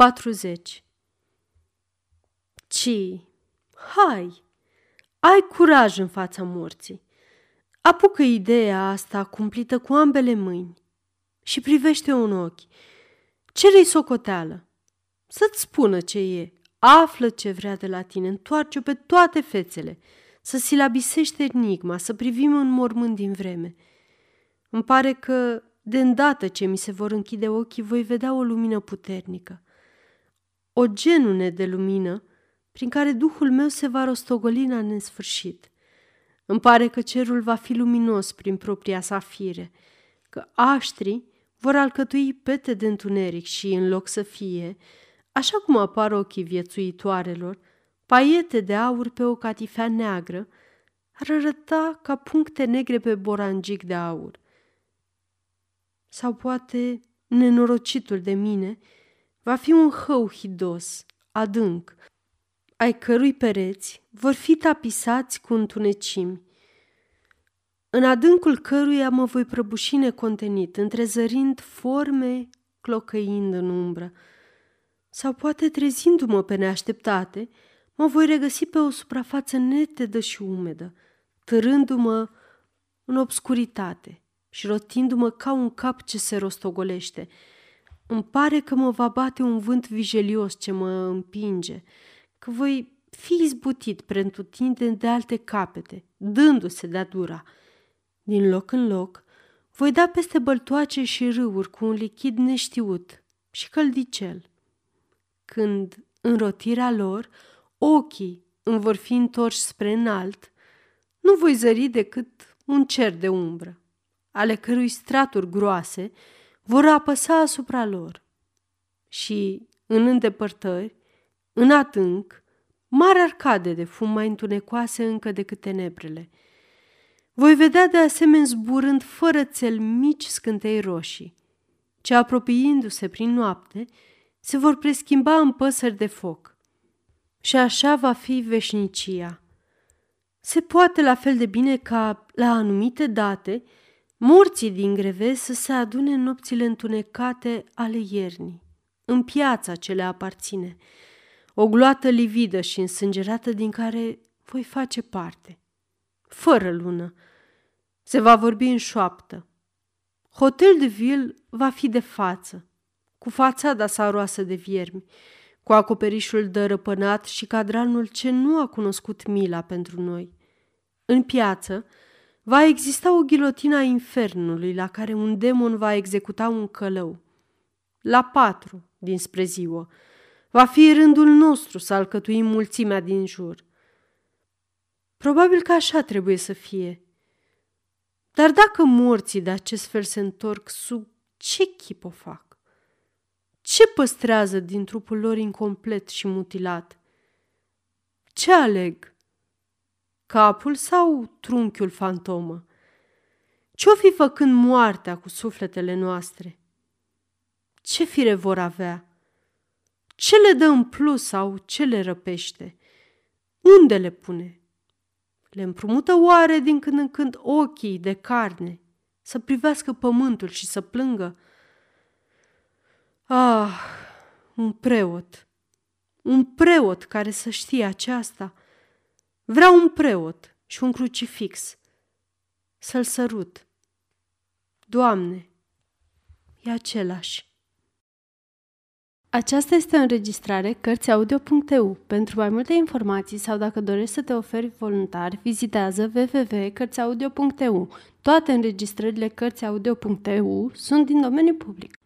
40. Ci, hai, ai curaj în fața morții. Apucă ideea asta cumplită cu ambele mâini și privește un ochi. Cere-i socoteală. Să-ți spună ce e. Află ce vrea de la tine. Întoarce pe toate fețele. Să silabisește enigma, să privim în mormânt din vreme. Îmi pare că, de îndată ce mi se vor închide ochii, voi vedea o lumină puternică. O genune de lumină prin care Duhul meu se va rostogoli la nesfârșit. Îmi pare că cerul va fi luminos prin propria sa fire, că aștrii vor alcătui pete de întuneric și, în loc să fie, așa cum apar ochii viețuitoarelor, paiete de aur pe o catifea neagră, ar arăta ca puncte negre pe borangic de aur. Sau poate, nenorocitul de mine, va fi un hău hidos, adânc, ai cărui pereți vor fi tapisați cu întunecimi, în adâncul căruia mă voi prăbuși necontenit, întrezărind forme clocăind în umbră. Sau poate trezindu-mă pe neașteptate, mă voi regăsi pe o suprafață netedă și umedă, târându-mă în obscuritate și rotindu-mă ca un cap ce se rostogolește. Îmi pare că mă va bate un vânt vigelios ce mă împinge, că voi fi izbutit pretutindeni de alte capete, dându-se de-a dura. Din loc în loc, voi da peste băltoace și râuri cu un lichid neștiut și căldicel. Când, în rotirea lor, ochii îmi vor fi întorși spre înalt, nu voi zări decât un cer de umbră, ale cărui straturi groase vor apăsa asupra lor. Și, în îndepărtări, în atânc, mari arcade de fum mai întunecoase încă decât tenebrele. Voi vedea de asemenea zburând fără țel mici scântei roșii, ce apropiindu-se prin noapte, se vor preschimba în păsări de foc. Și așa va fi veșnicia. Se poate la fel de bine ca, la anumite date, morții din greve să se adune în nopțile întunecate ale iernii, în piața ce le aparține, o gloată lividă și însângerată din care voi face parte. Fără lună. Se va vorbi în șoaptă. Hotel de Ville va fi de față, cu fațada sa roasă de viermi, cu acoperișul dărăpânat și cadranul ce nu a cunoscut mila pentru noi. În piață va exista o ghilotină a infernului la care un demon va executa un călău. La patru, dinspre ziua, Va fi rândul nostru să alcătuim mulțimea din jur. Probabil că așa trebuie să fie. Dar dacă morții de acest fel se întorc, sub ce chip o fac? Ce păstrează din trupul lor incomplet și mutilat? Ce aleg? Capul sau trunchiul fantomă? Ce-o fi făcând moartea cu sufletele noastre? Ce fire vor avea? Ce le dă în plus sau ce le răpește? Unde le pune? Le împrumută oare din când în când ochii de carne să privească pământul și să plângă? Ah, un preot! Un preot care să știe aceasta. Vreau un preot și un crucifix. Să-l sărut. Doamne, e același. Aceasta este o înregistrare Cărțiaudio.eu. Pentru mai multe informații sau dacă dorești să te oferi voluntar, vizitează www.cărțiaudio.eu. Toate înregistrările Cărțiaudio.eu sunt din domeniu public.